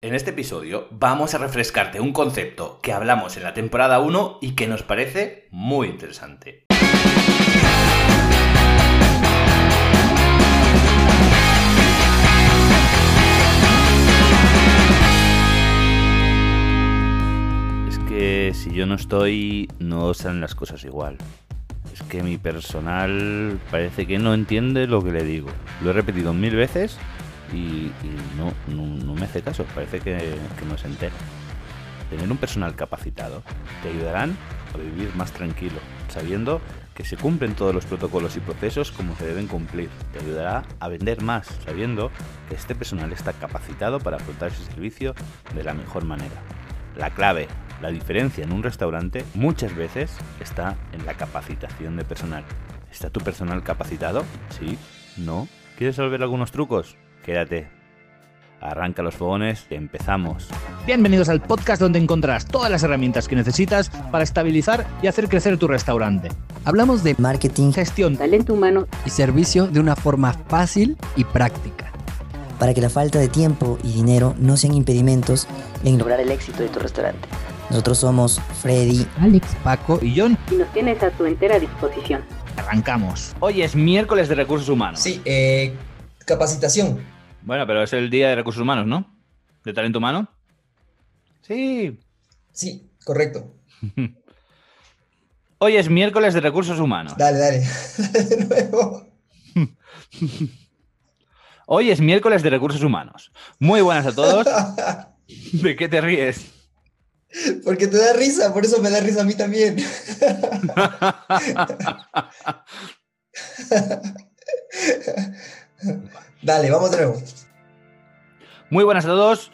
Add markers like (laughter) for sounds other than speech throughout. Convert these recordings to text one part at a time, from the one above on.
En este episodio vamos a refrescarte un concepto que hablamos en la temporada 1 y que nos parece muy interesante. Es que si yo no estoy, no salen las cosas igual. Es que mi personal parece que no entiende lo que le digo. Lo he repetido mil veces y, no, no, me hace caso, parece que, que no se entera. Tener un personal capacitado te ayudarán a vivir más tranquilo, sabiendo que se cumplen todos los protocolos y procesos como se deben cumplir. Te ayudará a vender más, sabiendo que este personal está capacitado para afrontar ese servicio de la mejor manera. La clave, la diferencia en un restaurante muchas veces está en la capacitación de personal. ¿Está tu personal capacitado? Sí, no. ¿Quieres saber algunos trucos? Quédate. Arranca los fogones y empezamos. Bienvenidos al podcast donde encontrarás todas las herramientas que necesitas para estabilizar y hacer crecer tu restaurante. Hablamos de marketing, Gestión, talento humano y servicio de una forma fácil y práctica. Para que la falta de tiempo y dinero no sean impedimentos en lograr el éxito de tu restaurante. Nosotros somos Freddy, Alex, Paco y John. y nos tienes a tu entera disposición. Arrancamos. Hoy es miércoles de recursos humanos. Sí, eh, capacitación. Bueno, pero es el día de recursos humanos, ¿no? ¿De talento humano? Sí. Sí, correcto. (laughs) Hoy es miércoles de recursos humanos. Dale, dale. (laughs) de nuevo. (laughs) Hoy es miércoles de recursos humanos. Muy buenas a todos. ¿De qué te ríes? Porque te da risa, por eso me da risa a mí también. (laughs) Dale, vamos de nuevo. Muy buenas a todos.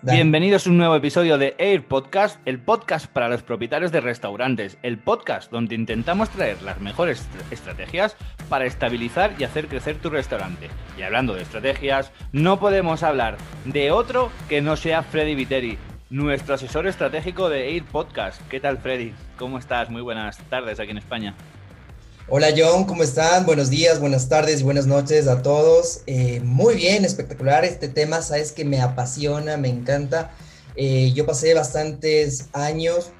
Dale. Bienvenidos a un nuevo episodio de Air Podcast, el podcast para los propietarios de restaurantes, el podcast donde intentamos traer las mejores est- estrategias para estabilizar y hacer crecer tu restaurante. Y hablando de estrategias, no podemos hablar de otro que no sea Freddy Viteri, nuestro asesor estratégico de Air Podcast. ¿Qué tal, Freddy? ¿Cómo estás? Muy buenas tardes aquí en España. Hola John, ¿cómo están? Buenos días, buenas tardes y buenas noches a todos. Eh, muy bien, espectacular este tema, sabes que me apasiona, me encanta. Eh, yo pasé bastantes años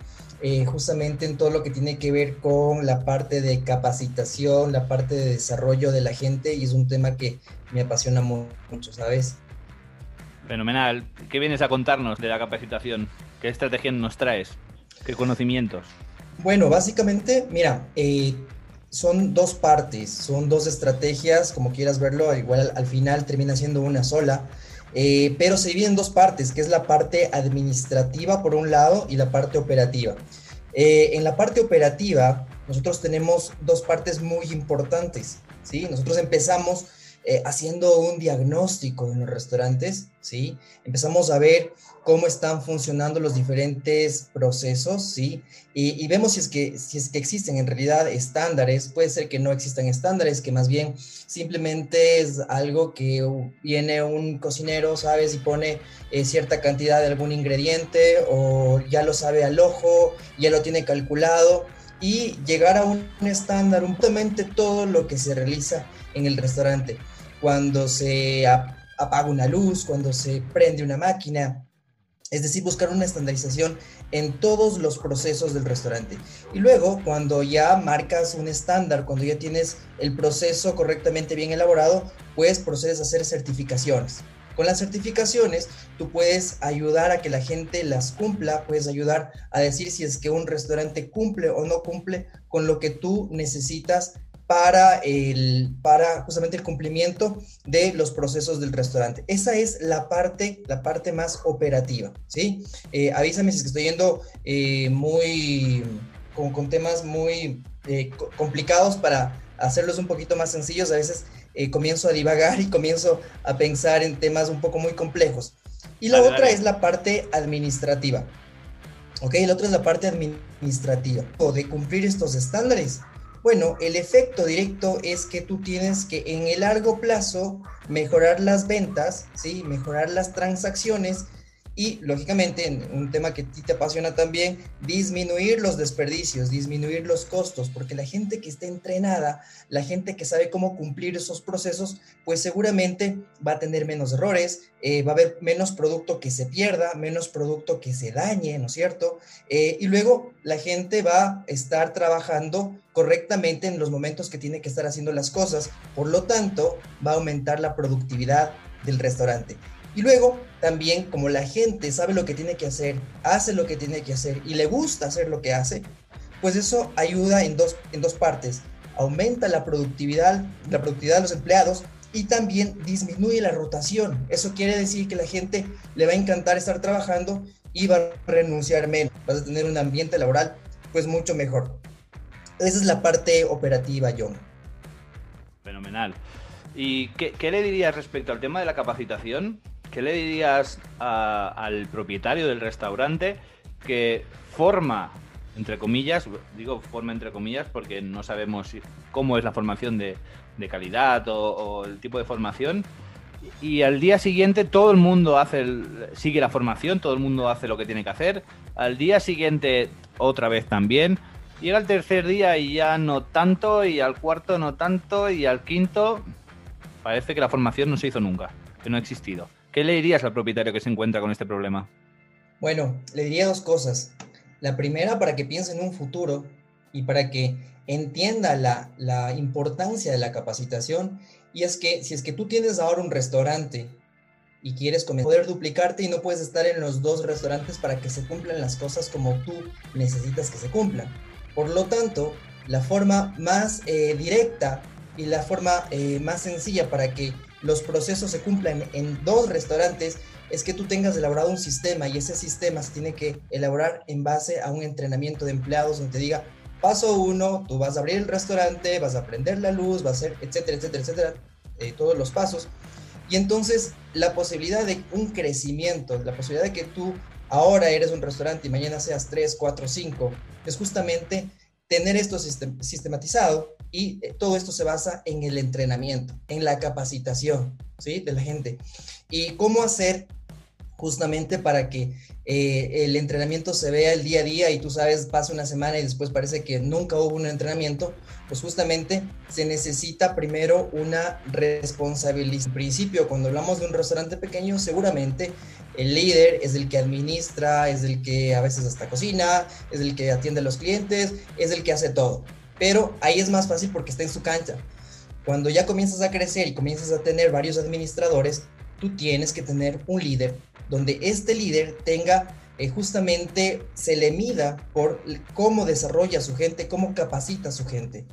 eh, justamente en todo lo que tiene que ver con la parte de capacitación, la parte de desarrollo de la gente y es un tema que me apasiona mu- mucho, ¿sabes? Fenomenal. ¿Qué vienes a contarnos de la capacitación? ¿Qué estrategia nos traes? ¿Qué conocimientos? Bueno, básicamente, mira, eh, son dos partes, son dos estrategias, como quieras verlo, igual al, al final termina siendo una sola, eh, pero se divide en dos partes, que es la parte administrativa por un lado y la parte operativa. Eh, en la parte operativa, nosotros tenemos dos partes muy importantes, ¿sí? Nosotros empezamos eh, haciendo un diagnóstico en los restaurantes, ¿sí? Empezamos a ver cómo están funcionando los diferentes procesos, ¿sí? Y, vemos si es, que, si es que existen en realidad estándares, puede ser que no existan estándares, que más bien simplemente es algo que viene un cocinero, ¿sabes? Y pone eh, cierta cantidad de algún ingrediente o ya lo sabe al ojo, ya lo tiene calculado y llegar a un estándar, un todo lo que se realiza en el restaurante. Cuando se ap- apaga una luz, cuando se prende una máquina, es decir, buscar una estandarización en todos los procesos del restaurante. Y luego, cuando ya marcas un estándar, cuando ya tienes el proceso correctamente bien elaborado, pues procedes a hacer certificaciones. Con las certificaciones, tú puedes ayudar a que la gente las cumpla, puedes ayudar a decir si es que un restaurante cumple o no cumple con lo que tú necesitas para, el, para justamente el cumplimiento de los procesos del restaurante. Esa es la parte, la parte más operativa, ¿sí? Eh, avísame si es que estoy yendo eh, muy, con, con temas muy eh, co- complicados para hacerlos un poquito más sencillos. A veces eh, comienzo a divagar y comienzo a pensar en temas un poco muy complejos. Y la Dale, otra dale. es la parte administrativa. Ok, la otra es la parte administrativa. O de cumplir estos estándares. Bueno, el efecto directo es que tú tienes que en el largo plazo mejorar las ventas, ¿sí? mejorar las transacciones y lógicamente en un tema que a ti te apasiona también, disminuir los desperdicios, disminuir los costos, porque la gente que está entrenada, la gente que sabe cómo cumplir esos procesos, pues seguramente va a tener menos errores, eh, va a haber menos producto que se pierda, menos producto que se dañe, ¿no es cierto? Eh, y luego la gente va a estar trabajando correctamente en los momentos que tiene que estar haciendo las cosas, por lo tanto va a aumentar la productividad del restaurante. Y luego también como la gente sabe lo que tiene que hacer, hace lo que tiene que hacer y le gusta hacer lo que hace, pues eso ayuda en dos, en dos partes. Aumenta la productividad, la productividad de los empleados y también disminuye la rotación. Eso quiere decir que la gente le va a encantar estar trabajando y va a renunciar menos. Vas a tener un ambiente laboral pues mucho mejor. Esa es la parte operativa, John. Fenomenal. ¿Y qué, qué le dirías respecto al tema de la capacitación? ¿Qué le dirías al propietario del restaurante que forma, entre comillas, digo forma entre comillas porque no sabemos cómo es la formación de, calidad o, el tipo de formación, y al día siguiente todo el mundo hace sigue la formación, todo el mundo hace lo que tiene que hacer, al día siguiente otra vez también, llega el tercer día y ya no tanto, y al cuarto no tanto, y al quinto parece que la formación no se hizo nunca, que no ha existido. ¿Qué le dirías al propietario que se encuentra con este problema? Bueno, le diría dos cosas. La primera, para que piense en un futuro y para que entienda la, la importancia de la capacitación. Y es que si es que tú tienes ahora un restaurante y quieres poder duplicarte y no puedes estar en los dos restaurantes para que se cumplan las cosas como tú necesitas que se cumplan. Por lo tanto, la forma más eh, directa y la forma eh, más sencilla para que los procesos se cumplan en dos restaurantes es que tú tengas elaborado un sistema y ese sistema se tiene que elaborar en base a un entrenamiento de empleados donde te diga, paso uno, tú vas a abrir el restaurante, vas a prender la luz, vas a hacer, etcétera, etcétera, etcétera, eh, todos los pasos. Y entonces la posibilidad de un crecimiento, la posibilidad de que tú ahora eres un restaurante y mañana seas tres, cuatro, cinco, es justamente tener esto sistematizado y eh, todo esto se basa en el entrenamiento, en la capacitación, ¿sí? De la gente. Y cómo hacer justamente para que eh, el entrenamiento se vea el día a día y tú sabes, pasa una semana y después parece que nunca hubo un entrenamiento, pues justamente se necesita primero una responsabilidad. En principio, cuando hablamos de un restaurante pequeño, seguramente el líder es el que administra, es el que a veces hasta cocina, es el que atiende a los clientes, es el que hace todo pero ahí es más fácil porque está en su cancha. Cuando ya comienzas a crecer y comienzas a tener varios administradores, tú tienes que tener un líder donde este líder tenga eh, justamente, se le mida por cómo desarrolla su gente, cómo capacita a su gente.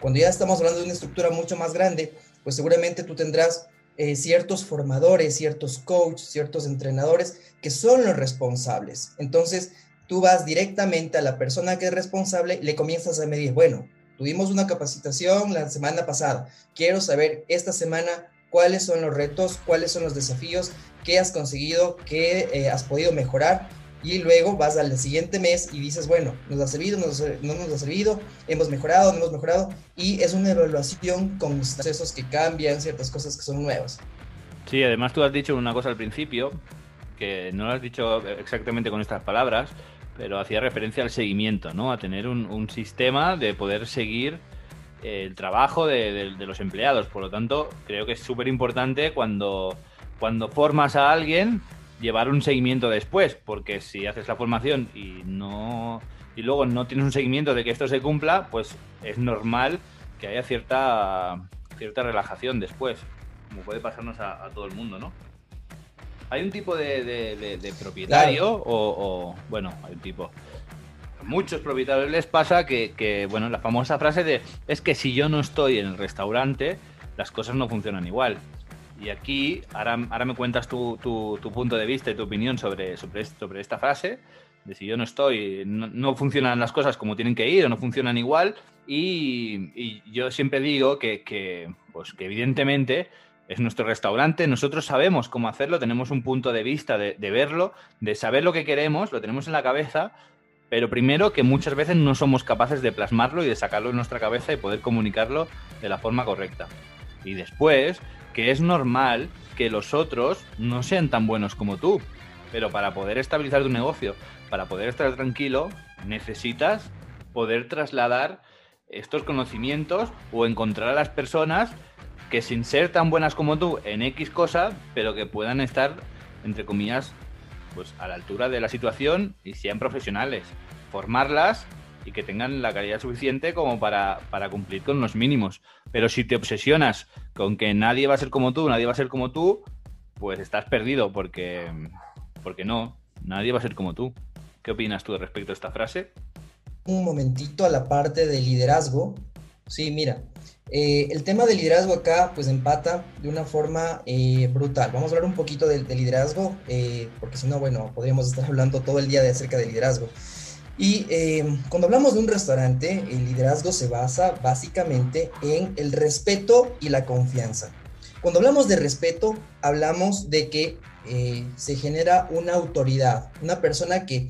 Cuando ya estamos hablando de una estructura mucho más grande, pues seguramente tú tendrás eh, ciertos formadores, ciertos coaches, ciertos entrenadores que son los responsables. Entonces, tú vas directamente a la persona que es responsable le comienzas a medir, bueno, tuvimos una capacitación la semana pasada, quiero saber esta semana cuáles son los retos, cuáles son los desafíos, qué has conseguido, qué eh, has podido mejorar y luego vas al siguiente mes y dices, bueno, nos ha servido, no nos ha servido, hemos mejorado, no hemos mejorado y es una evaluación con procesos que cambian, ciertas cosas que son nuevas. Sí, además tú has dicho una cosa al principio, que no lo has dicho exactamente con estas palabras, pero hacía referencia al seguimiento, ¿no? A tener un, sistema de poder seguir el trabajo de, los empleados. Por lo tanto, creo que es súper importante cuando, cuando formas a alguien llevar un seguimiento después, porque si haces la formación y no y luego no tienes un seguimiento de que esto se cumpla, pues es normal que haya cierta cierta relajación después, como puede pasarnos a todo el mundo, ¿no? hay un tipo de, propietario o, bueno, hay un tipo. A muchos propietarios les pasa que, bueno, la famosa frase de es que si yo no estoy en el restaurante, las cosas no funcionan igual. Y aquí, ahora, ahora me cuentas tu, punto de vista y tu opinión sobre, sobre, sobre esta frase, de si yo no estoy, no, funcionan las cosas como tienen que ir o no funcionan igual. Y, yo siempre digo que, que, pues, que evidentemente es nuestro restaurante, nosotros sabemos cómo hacerlo, tenemos un punto de vista de, verlo, de saber lo que queremos, lo tenemos en la cabeza, pero primero que muchas veces no somos capaces de plasmarlo y de sacarlo de nuestra cabeza y poder comunicarlo de la forma correcta. Y después, es normal que los otros no sean tan buenos como tú. Pero para poder estabilizar tu negocio, para poder estar tranquilo, necesitas poder trasladar estos conocimientos o encontrar a las personas que sin ser tan buenas como tú en X cosa, pero que puedan estar, entre comillas, pues a la altura de la situación y sean profesionales. Formarlas y que tengan la calidad suficiente como para, para cumplir con los mínimos. Pero si te obsesionas con que nadie va a ser como tú, nadie va a ser como tú, pues estás perdido porque, porque no, nadie va a ser como tú. ¿Qué opinas tú respecto a esta frase? Un momentito a la parte de liderazgo. Sí, mira, eh, el tema del liderazgo acá pues empata de una forma eh, brutal. Vamos a hablar un poquito del liderazgo, eh, porque si no, bueno, podríamos estar hablando todo el día de acerca del liderazgo. Y cuando hablamos de un restaurante, el liderazgo se basa básicamente en el respeto y la confianza. Cuando hablamos de respeto, hablamos de que se genera una autoridad, una persona que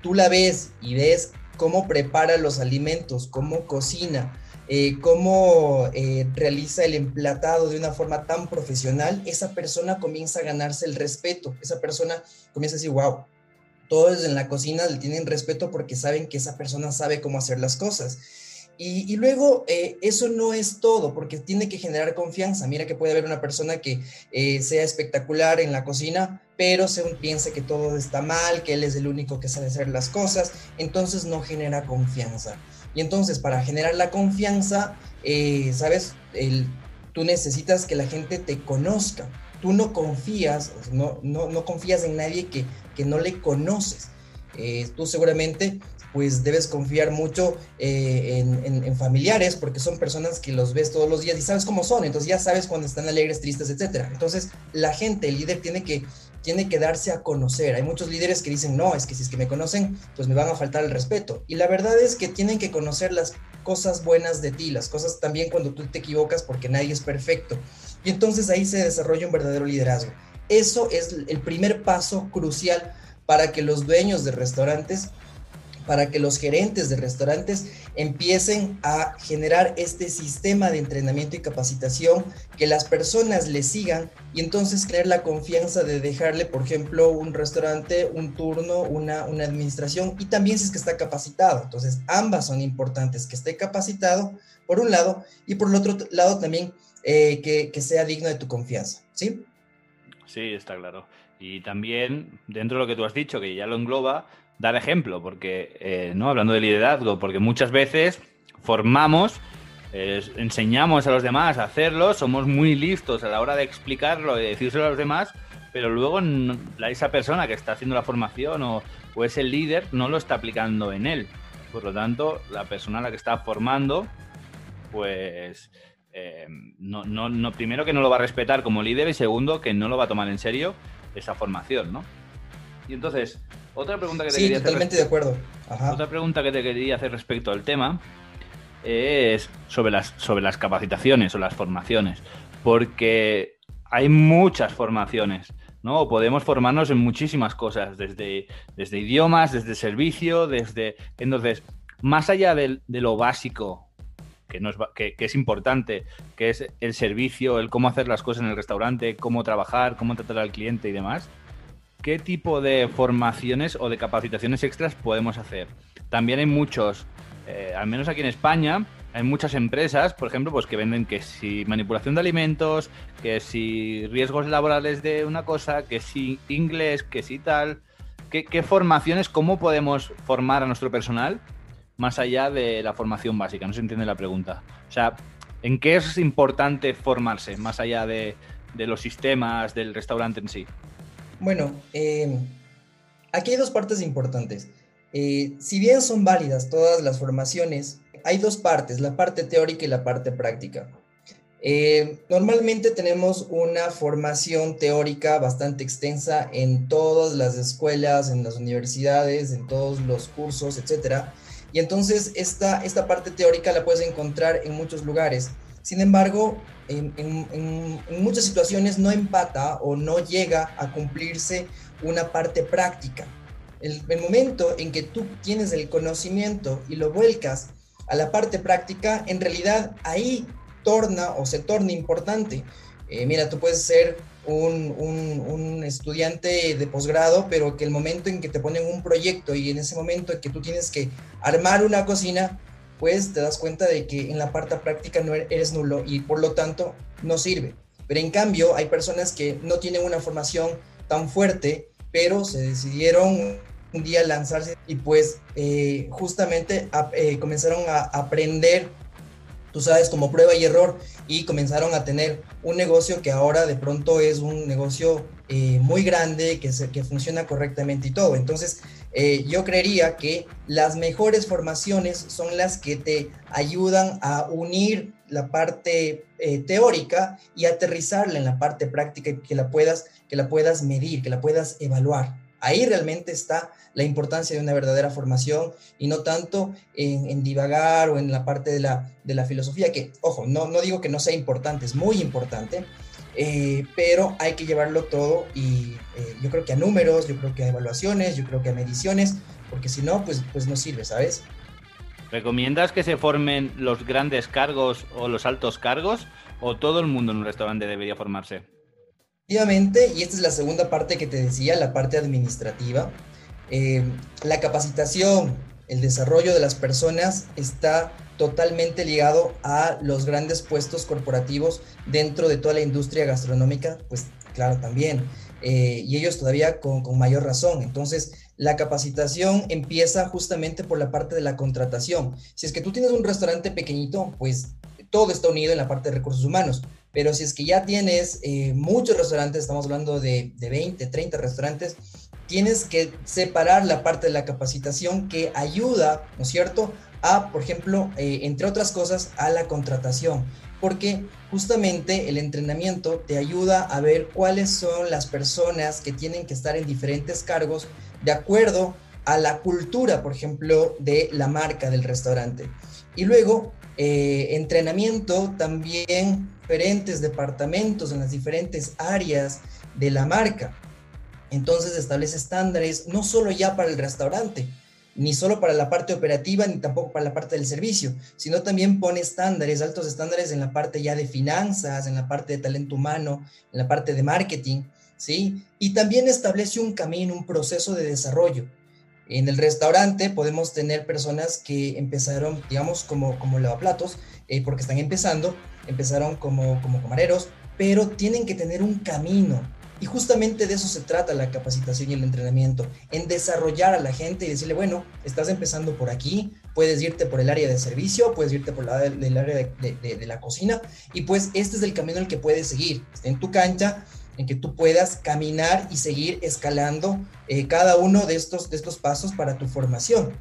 tú la ves y ves cómo prepara los alimentos, cómo cocina, eh, cómo eh, realiza el emplatado de una forma tan profesional, esa persona comienza a ganarse el respeto, esa persona comienza a decir, wow, todos en la cocina le tienen respeto porque saben que esa persona sabe cómo hacer las cosas. Y, luego eh, eso no es todo, porque tiene que generar confianza. Mira que puede haber una persona que sea espectacular en la cocina, pero se piense que todo está mal, que él es el único que sabe hacer las cosas, entonces no genera confianza. Y entonces para generar la confianza, eh, ¿sabes? Tú necesitas que la gente te conozca. Tú no confías, no, no, no confías en nadie que, que no le conoces. Eh, tú seguramente pues debes confiar mucho eh, en, en, familiares porque son personas que los ves todos los días y sabes cómo son, entonces ya sabes cuando están alegres, tristes, etc. Entonces la gente, el líder tiene que tiene que darse a conocer. Hay muchos líderes que dicen, no, es que si es que me conocen, pues me van a faltar el respeto. Y la verdad es que tienen que conocer las cosas buenas de ti, las cosas también cuando tú te equivocas porque nadie es perfecto. Y entonces ahí se desarrolla un verdadero liderazgo. Eso es el primer paso crucial para que los dueños de restaurantes para que los gerentes de restaurantes empiecen a generar este sistema de entrenamiento y capacitación, que las personas le sigan y entonces crear la confianza de dejarle, por ejemplo, un restaurante, un turno, una, una administración y también si es que está capacitado. Entonces, ambas son importantes, que esté capacitado por un lado y por el otro lado también eh, que, sea digno de tu confianza. ¿Sí? Sí, está claro. Y también, dentro de lo que tú has dicho, que ya lo engloba, dar ejemplo, porque, eh, ¿no? Hablando de liderazgo, porque muchas veces formamos, enseñamos a los demás a hacerlo, somos muy listos a la hora de explicarlo y decírselo a los demás, pero luego esa persona que está haciendo la formación o, o es el líder no lo está aplicando en él. Por lo tanto, la persona a la que está formando, pues eh, no, no, no, primero que no lo va a respetar como líder y segundo que no lo va a tomar en serio esa formación, ¿no? Y entonces, otra pregunta que te sí, totalmente de acuerdo. Otra pregunta que te quería hacer respecto al tema es sobre las, sobre las capacitaciones o las formaciones. Porque hay muchas formaciones, ¿no? Podemos formarnos en muchísimas cosas, desde, desde idiomas, desde servicio, desde. Entonces, más allá de, lo básico, que, es, importante, que es el servicio, el cómo hacer las cosas en el restaurante, cómo trabajar, cómo tratar al cliente y demás, ¿qué tipo de formaciones o de capacitaciones extras podemos hacer? También hay muchos, eh, al menos aquí en España, hay muchas empresas, por ejemplo, pues que venden que si manipulación de alimentos, que si riesgos laborales de una cosa, que si inglés, que si tal. ¿Qué, qué formaciones, cómo podemos formar a nuestro personal más allá de la formación básica? No se entiende la pregunta. O sea, ¿en qué es importante formarse más allá de, de los sistemas del restaurante en sí? Bueno, em, aquí hay dos partes importantes. Eh, si bien son válidas todas las formaciones, hay dos partes, la parte teórica y la parte práctica. Eh, normalmente tenemos una formación teórica bastante extensa en todas las escuelas, en las universidades, en todos los cursos, etc. Y entonces esta, esta parte teórica la puedes encontrar en muchos lugares. Sin embargo, en, muchas situaciones no empata o no llega a cumplirse una parte práctica. El, el, momento en que tú tienes el conocimiento y lo vuelcas a la parte práctica, en realidad ahí torna o se torna importante, Eh, mira, tú puedes ser un, estudiante de posgrado, pero que el momento en que te ponen un proyecto y en ese momento en que tú tienes que armar una cocina, pues te das cuenta de que en la parte práctica no eres nulo y por lo tanto no sirve. Pero en cambio hay personas que no tienen una formación tan fuerte, pero se decidieron un día lanzarse y pues eh, justamente eh, comenzaron a aprender tú sabes, como prueba y error y comenzaron a tener un negocio que ahora de pronto es un negocio eh, muy grande, que, funciona correctamente y todo. Entonces, eh, yo creería que las mejores formaciones son las que te ayudan a unir la parte eh, teórica y aterrizarla en la parte práctica y que la puedas, que la puedas medir, que la puedas evaluar. Ahí realmente está la importancia de una verdadera formación y no tanto en, divagar o en la parte de la, de la filosofía, que, ojo, no, no digo que no sea importante, es muy importante, eh, pero hay que llevarlo todo y eh, yo creo que a números, yo creo que a evaluaciones, yo creo que a mediciones, porque si no, pues, pues no sirve, ¿sabes? ¿Recomiendas que se formen los grandes cargos o los altos cargos o todo el mundo en un restaurante debería formarse? Efectivamente, y esta es la segunda parte que te decía, la parte administrativa. Eh, la capacitación, el desarrollo de las personas está totalmente ligado a los grandes puestos corporativos dentro de toda la industria gastronómica, pues claro, también. Eh, y ellos todavía con, con, mayor razón. Entonces, la capacitación empieza justamente por la parte de la contratación. Si es que tú tienes un restaurante pequeñito, pues todo está unido en la parte de recursos humanos. Pero si es que ya tienes eh, muchos restaurantes, estamos hablando de, de 20, 30 restaurantes, tienes que separar la parte de la capacitación que ayuda, ¿no es cierto?, a, por ejemplo, eh, entre otras cosas, a la contratación. Porque justamente el entrenamiento te ayuda a ver cuáles son las personas que tienen que estar en diferentes cargos de acuerdo a la cultura, por ejemplo, de la marca del restaurante. Y luego, eh, entrenamiento también diferentes departamentos en las diferentes áreas de la marca. Entonces establece estándares no solo ya para el restaurante, ni solo para la parte operativa, ni tampoco para la parte del servicio, sino también pone estándares, altos estándares en la parte ya de finanzas, en la parte de talento humano, en la parte de marketing, ¿sí? Y también establece un camino, un proceso de desarrollo. En el restaurante podemos tener personas que empezaron, digamos, como, como lavaplatos, eh, porque están empezando, empezaron como, como camareros, pero tienen que tener un camino. Y justamente de eso se trata la capacitación y el entrenamiento, en desarrollar a la gente y decirle, bueno, estás empezando por aquí, puedes irte por el área de servicio, puedes irte por la, el área de, de, la cocina, y pues este es el camino el que puedes seguir. en tu cancha, en que tú puedas caminar y seguir escalando eh, cada uno de estos, de estos pasos para tu formación.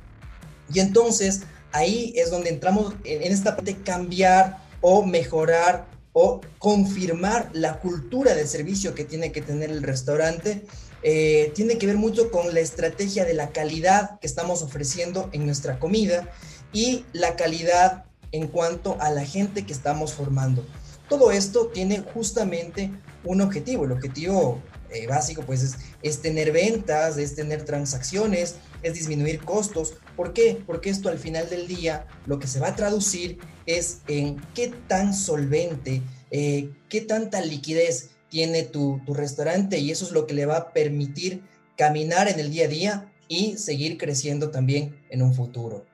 Y entonces ahí es donde entramos en, esta parte de cambiar o mejorar o confirmar la cultura de servicio que tiene que tener el restaurante. Eh, tiene que ver mucho con la estrategia de la calidad que estamos ofreciendo en nuestra comida y la calidad en cuanto a la gente que estamos formando. Todo esto tiene justamente un objetivo. El objetivo eh, básico pues es, tener ventas, es tener transacciones, es disminuir costos. ¿Por qué? Porque esto al final del día lo que se va a traducir es en qué tan solvente, eh, qué tanta liquidez tiene tu, tu restaurante y eso es lo que le va a permitir caminar en el día a día y seguir creciendo también en un futuro.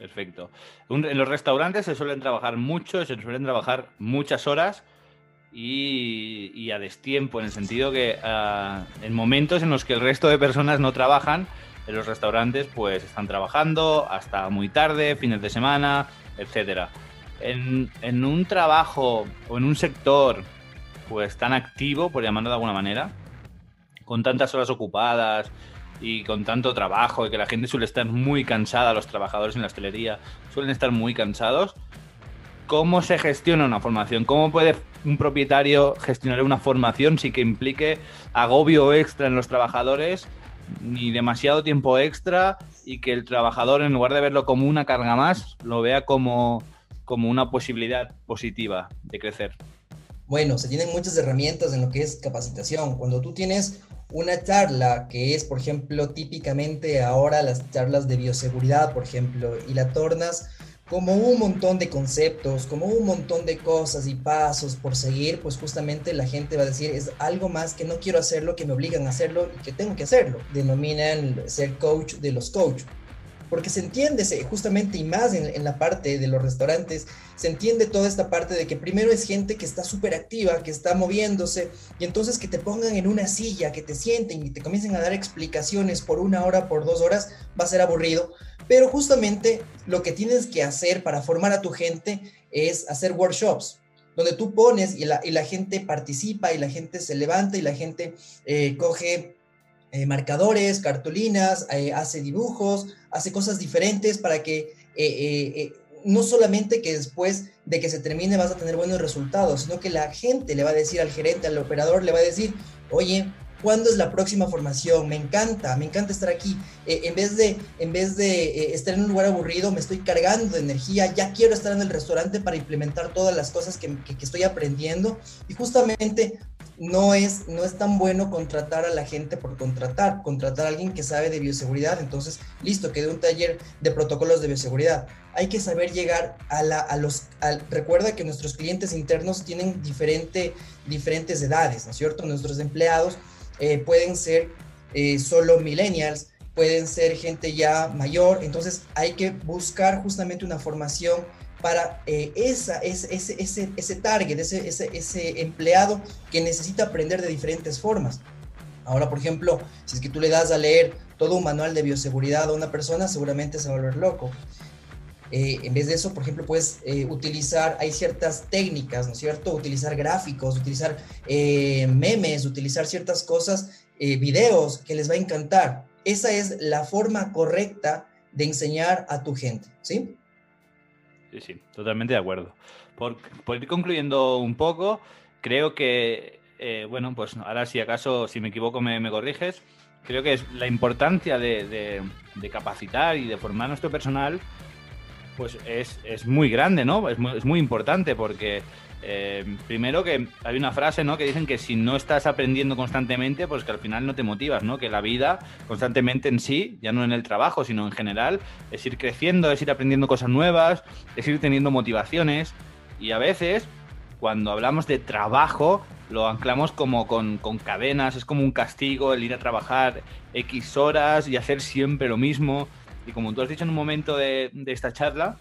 Perfecto. en los restaurantes se suelen trabajar mucho, se suelen trabajar muchas horas y, a destiempo, en el sentido que ah, en momentos en los que el resto de personas no trabajan, en los restaurantes pues están trabajando hasta muy tarde, fines de semana, etcétera. En, en un trabajo o en un sector pues tan activo, por llamarlo de alguna manera, con tantas horas ocupadas y con tanto trabajo y que la gente suele estar muy cansada, los trabajadores en la hostelería suelen estar muy cansados. ¿Cómo se gestiona una formación? ¿Cómo puede un propietario gestionar una formación sin que implique agobio extra en los trabajadores, ni demasiado tiempo extra y que el trabajador en lugar de verlo como una carga más, lo vea como, como una posibilidad positiva de crecer? Bueno, se tienen muchas herramientas en lo que es capacitación. Cuando tú tienes una charla que es, por ejemplo, típicamente ahora las charlas de bioseguridad, por ejemplo, y la tornas como un montón de conceptos, como un montón de cosas y pasos por seguir, pues justamente la gente va a decir, es algo más que no quiero hacerlo, que me obligan a hacerlo y que tengo que hacerlo. Denominan ser coach de los coach. Porque se entiende justamente y más en, la parte de los restaurantes, se entiende toda esta parte de que primero es gente que está súper activa, que está moviéndose, y entonces que te pongan en una silla, que te sienten y te comiencen a dar explicaciones por una hora, por dos horas, va a ser aburrido. Pero justamente lo que tienes que hacer para formar a tu gente es hacer workshops, donde tú pones y la, gente participa y la gente se levanta y la gente eh, coge eh, marcadores, cartulinas, eh, hace dibujos, hace cosas diferentes para que no solamente que después de que se termine vas a tener buenos resultados, sino que la gente le va a decir al gerente, al operador, le va a decir, oye, ¿Cuándo es la próxima formación? Me encanta, me encanta estar aquí. Eh, en vez de, en vez de eh, estar en un lugar aburrido, me estoy cargando de energía. Ya quiero estar en el restaurante para implementar todas las cosas que, estoy aprendiendo. Y justamente no es, no es tan bueno contratar a la gente por contratar, contratar a alguien que sabe de bioseguridad. Entonces, listo, que un taller de protocolos de bioseguridad. Hay que saber llegar a, la, a los... recuerda que nuestros clientes internos tienen diferente, diferentes edades, ¿no es cierto? Nuestros empleados eh, pueden ser eh, solo millennials, pueden ser gente ya mayor, entonces hay que buscar justamente una formación para eh, esa, ese, ese, ese, target, ese, ese, ese empleado que necesita aprender de diferentes formas. Ahora, por ejemplo, si es que tú le das a leer todo un manual de bioseguridad a una persona, seguramente se va a volver loco. En vez de eso, por ejemplo, puedes utilizar, hay ciertas técnicas, ¿no es cierto? Utilizar gráficos, utilizar memes, utilizar ciertas cosas, videos que les va a encantar. Esa es la forma correcta de enseñar a tu gente, ¿sí? Sí, sí, totalmente de acuerdo. Por, ir concluyendo un poco, creo que, eh, bueno, pues ahora si acaso, si me equivoco, me, corriges. Creo que es la importancia de, capacitar y de formar nuestro personal, pues es, muy grande, ¿no? Es muy, es muy importante porque eh, primero que hay una frase, ¿no? Que dicen que si no estás aprendiendo constantemente, pues que al final no te motivas, ¿no? Que la vida constantemente en sí, ya no en el trabajo, sino en general, es ir creciendo, es ir aprendiendo cosas nuevas, es ir teniendo motivaciones. Y a veces, cuando hablamos de trabajo, lo anclamos como con, cadenas, es como un castigo el ir a trabajar X horas y hacer siempre lo mismo. Y como tú has dicho en un momento de, esta charla,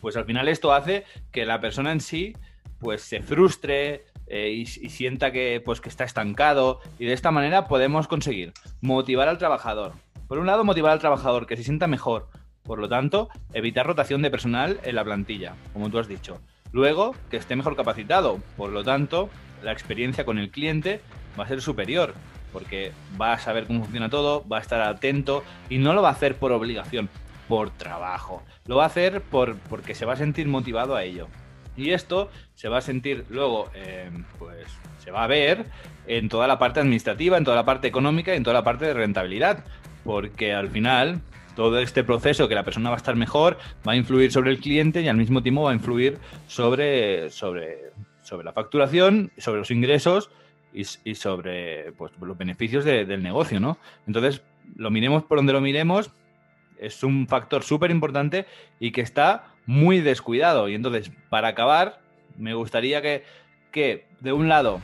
pues al final esto hace que la persona en sí pues se frustre eh, y, sienta que, pues, que está estancado. Y de esta manera podemos conseguir motivar al trabajador. Por un lado, motivar al trabajador que se sienta mejor. Por lo tanto, evitar rotación de personal en la plantilla, como tú has dicho. Luego, que esté mejor capacitado. Por lo tanto, la experiencia con el cliente va a ser superior. Porque va a saber cómo funciona todo, va a estar atento y no lo va a hacer por obligación, por trabajo. Lo va a hacer por, porque se va a sentir motivado a ello. Y esto se va a sentir luego, eh, pues se va a ver en toda la parte administrativa, en toda la parte económica y en toda la parte de rentabilidad. Porque al final, todo este proceso que la persona va a estar mejor va a influir sobre el cliente y al mismo tiempo va a influir sobre, sobre, sobre la facturación, sobre los ingresos y, sobre pues, los beneficios del negocio, ¿no? Entonces, lo miremos por donde lo miremos, es un factor súper importante y que está muy descuidado. Y entonces, para acabar, me gustaría que, que, de un lado,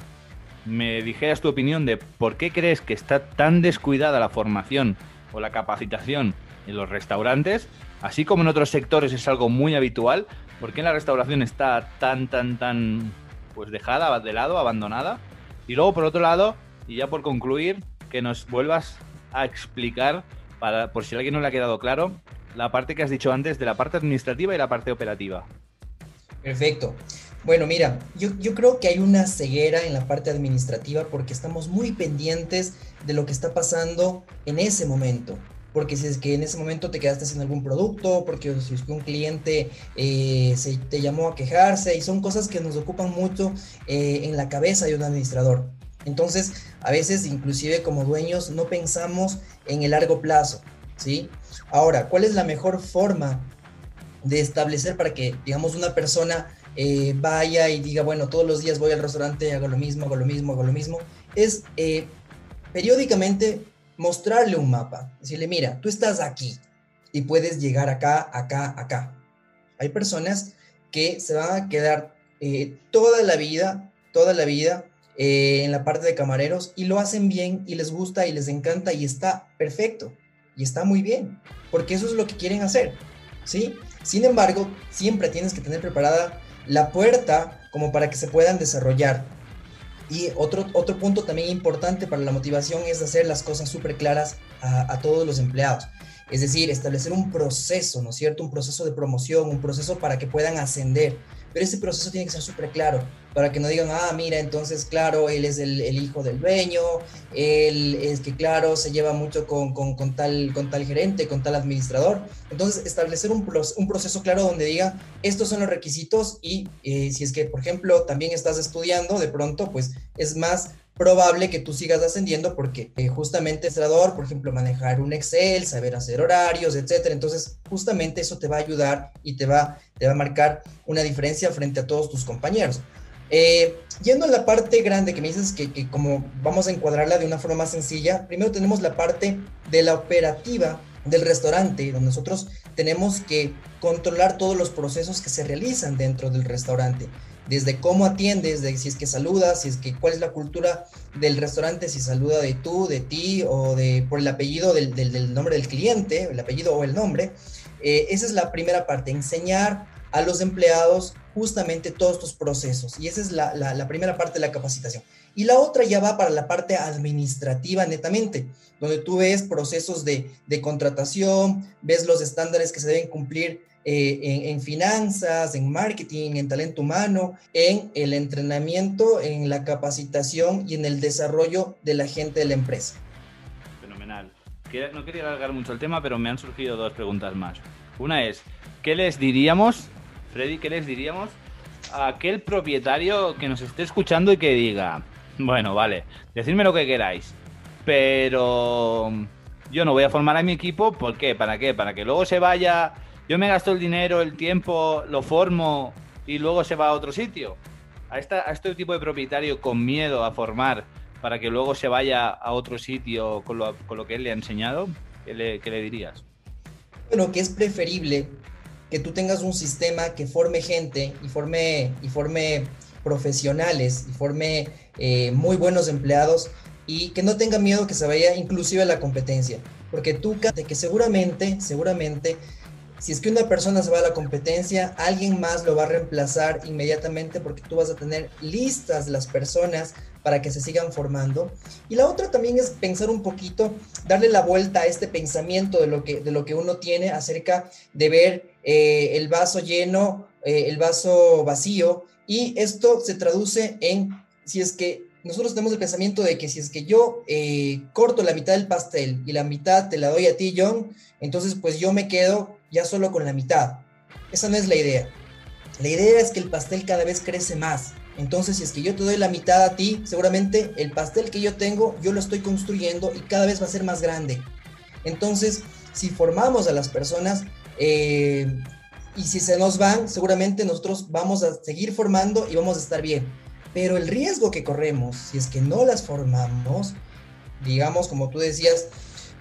me dijeras tu opinión de por qué crees que está tan descuidada la formación o la capacitación en los restaurantes, así como en otros sectores es algo muy habitual, ¿por qué la restauración está tan, tan, tan, pues dejada de lado, abandonada? Y luego, por otro lado, y ya por concluir, que nos vuelvas a explicar, para, por si a alguien no le ha quedado claro, la parte que has dicho antes de la parte administrativa y la parte operativa. Perfecto. Bueno, mira, yo, yo, creo que hay una ceguera en la parte administrativa porque estamos muy pendientes de lo que está pasando en ese momento. Porque si es que en ese momento te quedaste sin algún producto, porque si es que un cliente eh, se, te llamó a quejarse, y son cosas que nos ocupan mucho eh, en la cabeza de un administrador. Entonces, a veces, inclusive como dueños, no pensamos en el largo plazo, ¿sí? Ahora, ¿cuál es la mejor forma de establecer para que, digamos, una persona eh, vaya y diga, bueno, todos los días voy al restaurante, hago lo mismo, hago lo mismo, hago lo mismo? Es eh, periódicamente mostrarle un mapa, decirle, mira, tú estás aquí y puedes llegar acá, acá, acá. Hay personas que se van a quedar eh, toda la vida, toda la vida eh, en la parte de camareros y lo hacen bien y les gusta y les encanta y está perfecto y está muy bien, porque eso es lo que quieren hacer, ¿sí? Sin embargo, siempre tienes que tener preparada la puerta como para que se puedan desarrollar. Y otro, otro punto también importante para la motivación es hacer las cosas súper claras a, a todos los empleados. Es decir, establecer un proceso, ¿no es cierto? Un proceso de promoción, un proceso para que puedan ascender. Pero ese proceso tiene que ser súper claro, para que no digan, ah, mira, entonces, claro, él es el, hijo del dueño, él es que, claro, se lleva mucho con, con, tal, con tal gerente, con tal administrador. Entonces, establecer un, un proceso claro donde diga, estos son los requisitos y eh, si es que, por ejemplo, también estás estudiando, de pronto, pues es más probable que tú sigas ascendiendo porque eh, justamente administrador, por ejemplo, manejar un Excel, saber hacer horarios, etcétera. Entonces, justamente eso te va a ayudar y te va, te va a marcar una diferencia frente a todos tus compañeros. Eh, yendo a la parte grande que me dices que, como vamos a encuadrarla de una forma más sencilla, primero tenemos la parte de la operativa del restaurante, donde nosotros tenemos que controlar todos los procesos que se realizan dentro del restaurante desde cómo atiendes, de si es que saludas, si es que cuál es la cultura del restaurante, si saluda de tú, de ti o de por el apellido del, del, nombre del cliente, el apellido o el nombre. Eh, esa es la primera parte, enseñar a los empleados justamente todos estos procesos. Y esa es la, la, primera parte de la capacitación. Y la otra ya va para la parte administrativa netamente, donde tú ves procesos de, de contratación, ves los estándares que se deben cumplir eh, en, finanzas, en marketing, en talento humano, en el entrenamiento, en la capacitación y en el desarrollo de la gente de la empresa. Fenomenal. No quería alargar mucho el tema, pero me han surgido dos preguntas más. Una es, ¿qué les diríamos, Freddy, qué les diríamos a aquel propietario que nos esté escuchando y que diga, bueno, vale, decidme lo que queráis, pero yo no voy a formar a mi equipo, ¿por qué? ¿Para qué? Para que luego se vaya yo me gasto el dinero, el tiempo, lo formo y luego se va a otro sitio. A, esta, a este tipo de propietario con miedo a formar para que luego se vaya a otro sitio con lo, con lo que él le ha enseñado, ¿qué le, ¿qué le, dirías? Bueno, que es preferible que tú tengas un sistema que forme gente y forme, y forme profesionales y forme eh, muy buenos empleados y que no tenga miedo que se vaya inclusive a la competencia. Porque tú, de que seguramente, seguramente si es que una persona se va a la competencia, alguien más lo va a reemplazar inmediatamente porque tú vas a tener listas las personas para que se sigan formando. Y la otra también es pensar un poquito, darle la vuelta a este pensamiento de lo que, de lo que uno tiene acerca de ver eh, el vaso lleno, eh, el vaso vacío. Y esto se traduce en, si es que nosotros tenemos el pensamiento de que si es que yo eh, corto la mitad del pastel y la mitad te la doy a ti, John, entonces pues yo me quedo ya solo con la mitad. Esa no es la idea. La idea es que el pastel cada vez crece más. Entonces, si es que yo te doy la mitad a ti, seguramente el pastel que yo tengo, yo lo estoy construyendo y cada vez va a ser más grande. Entonces, si formamos a las personas eh, y si se nos van, seguramente nosotros vamos a seguir formando y vamos a estar bien. Pero el riesgo que corremos, si es que no las formamos, digamos, como tú decías,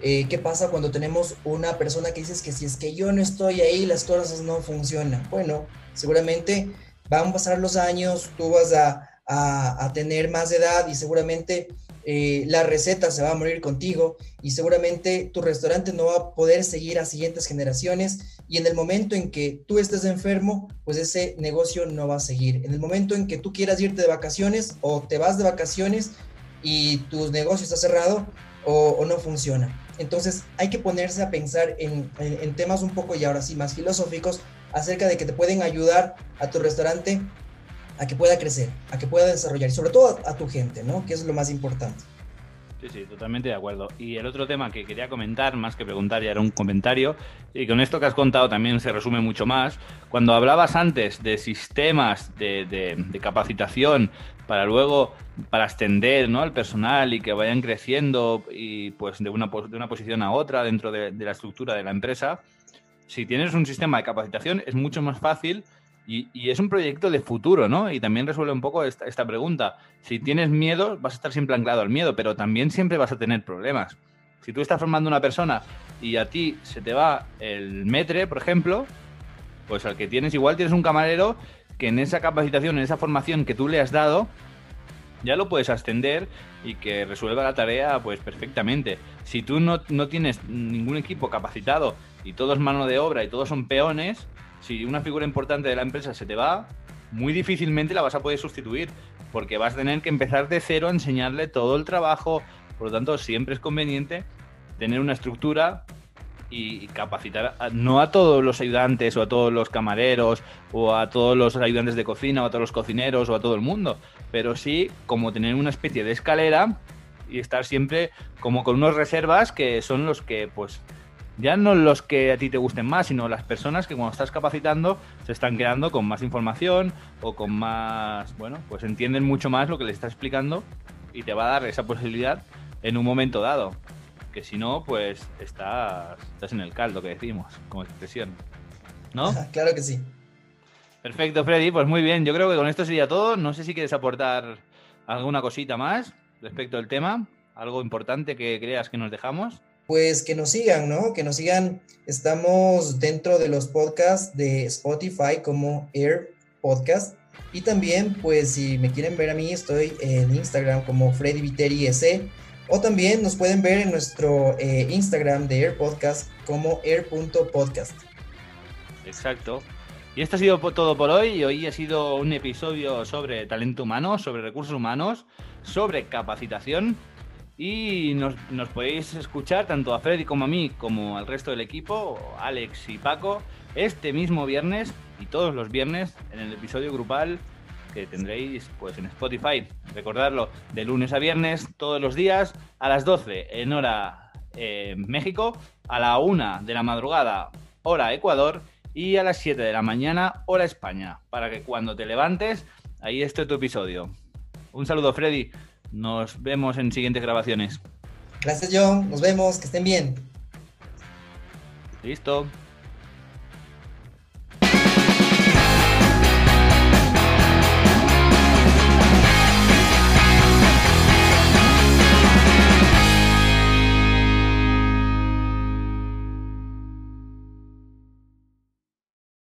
eh, ¿qué pasa cuando tenemos una persona que dices que si es que yo no estoy ahí, las cosas no funcionan? Bueno, seguramente van a pasar los años, tú vas a, a, tener más edad y seguramente eh, la receta se va a morir contigo y seguramente tu restaurante no va a poder seguir a siguientes generaciones y en el momento en que tú estés enfermo, pues ese negocio no va a seguir. En el momento en que tú quieras irte de vacaciones o te vas de vacaciones y tu negocio está cerrado o, no funciona. Entonces hay que ponerse a pensar en, temas un poco y ahora sí más filosóficos acerca de que te pueden ayudar a tu restaurante a que pueda crecer, a que pueda desarrollar y sobre todo a, tu gente, ¿no? Que es lo más importante. Sí, sí, totalmente de acuerdo. Y el otro tema que quería comentar, más que preguntar, ya era un comentario, y con esto que has contado también se resume mucho más. Cuando hablabas antes de sistemas de, capacitación para luego, para extender ¿no? al personal y que vayan creciendo y pues de una, de una posición a otra dentro de, de la estructura de la empresa, si tienes un sistema de capacitación es mucho más fácil y, es un proyecto de futuro, ¿no? Y también resuelve un poco esta, esta, pregunta. Si tienes miedo, vas a estar siempre anclado al miedo, pero también siempre vas a tener problemas. Si tú estás formando una persona y a ti se te va el metre, por ejemplo, Pues al que tienes, igual tienes un camarero que en esa capacitación, en esa formación que tú le has dado, ya lo puedes ascender y que resuelva la tarea pues perfectamente. Si tú no, no tienes ningún equipo capacitado y todo es mano de obra y todos son peones, si una figura importante de la empresa se te va, muy difícilmente la vas a poder sustituir, porque vas a tener que empezar de cero a enseñarle todo el trabajo. Por lo tanto, siempre es conveniente tener una estructura y capacitar no a todos los ayudantes o a todos los camareros o a todos los ayudantes de cocina o a todos los cocineros o a todo el mundo, pero sí como tener una especie de escalera y estar siempre como con unos reservas que son los que pues ya no los que a ti te gusten más, sino las personas que cuando estás capacitando se están quedando con más información o con más, bueno, pues entienden mucho más lo que les está explicando y te va a dar esa posibilidad en un momento dado que si no, pues estás, estás en el caldo que decimos, como expresión. ¿No? (laughs) claro que sí. Perfecto, Freddy, pues muy bien. Yo creo que con esto sería todo. No sé si quieres aportar alguna cosita más respecto al tema, algo importante que creas que nos dejamos. Pues que nos sigan, ¿no? Que nos sigan. Estamos dentro de los podcasts de Spotify como Air Podcast. Y también, pues si me quieren ver a mí, estoy en Instagram como Freddy Viteri S o también nos pueden ver en nuestro eh, Instagram de Air Podcast como air.podcast. Exacto. Y esto ha sido todo por hoy. Hoy ha sido un episodio sobre talento humano, sobre recursos humanos, sobre capacitación. Y nos, nos, podéis escuchar tanto a Freddy como a mí, como al resto del equipo, Alex y Paco, este mismo viernes y todos los viernes en el episodio grupal que tendréis pues en Spotify. Recordarlo, de lunes a viernes, todos los días, a las 12 en hora eh, México, a la 1 de la madrugada, hora Ecuador, y a las 7 de la mañana, hora España, para que cuando te levantes, ahí esté tu episodio. Un saludo, Freddy. Nos vemos en siguientes grabaciones. Gracias, John. Nos vemos. Que estén bien. Listo.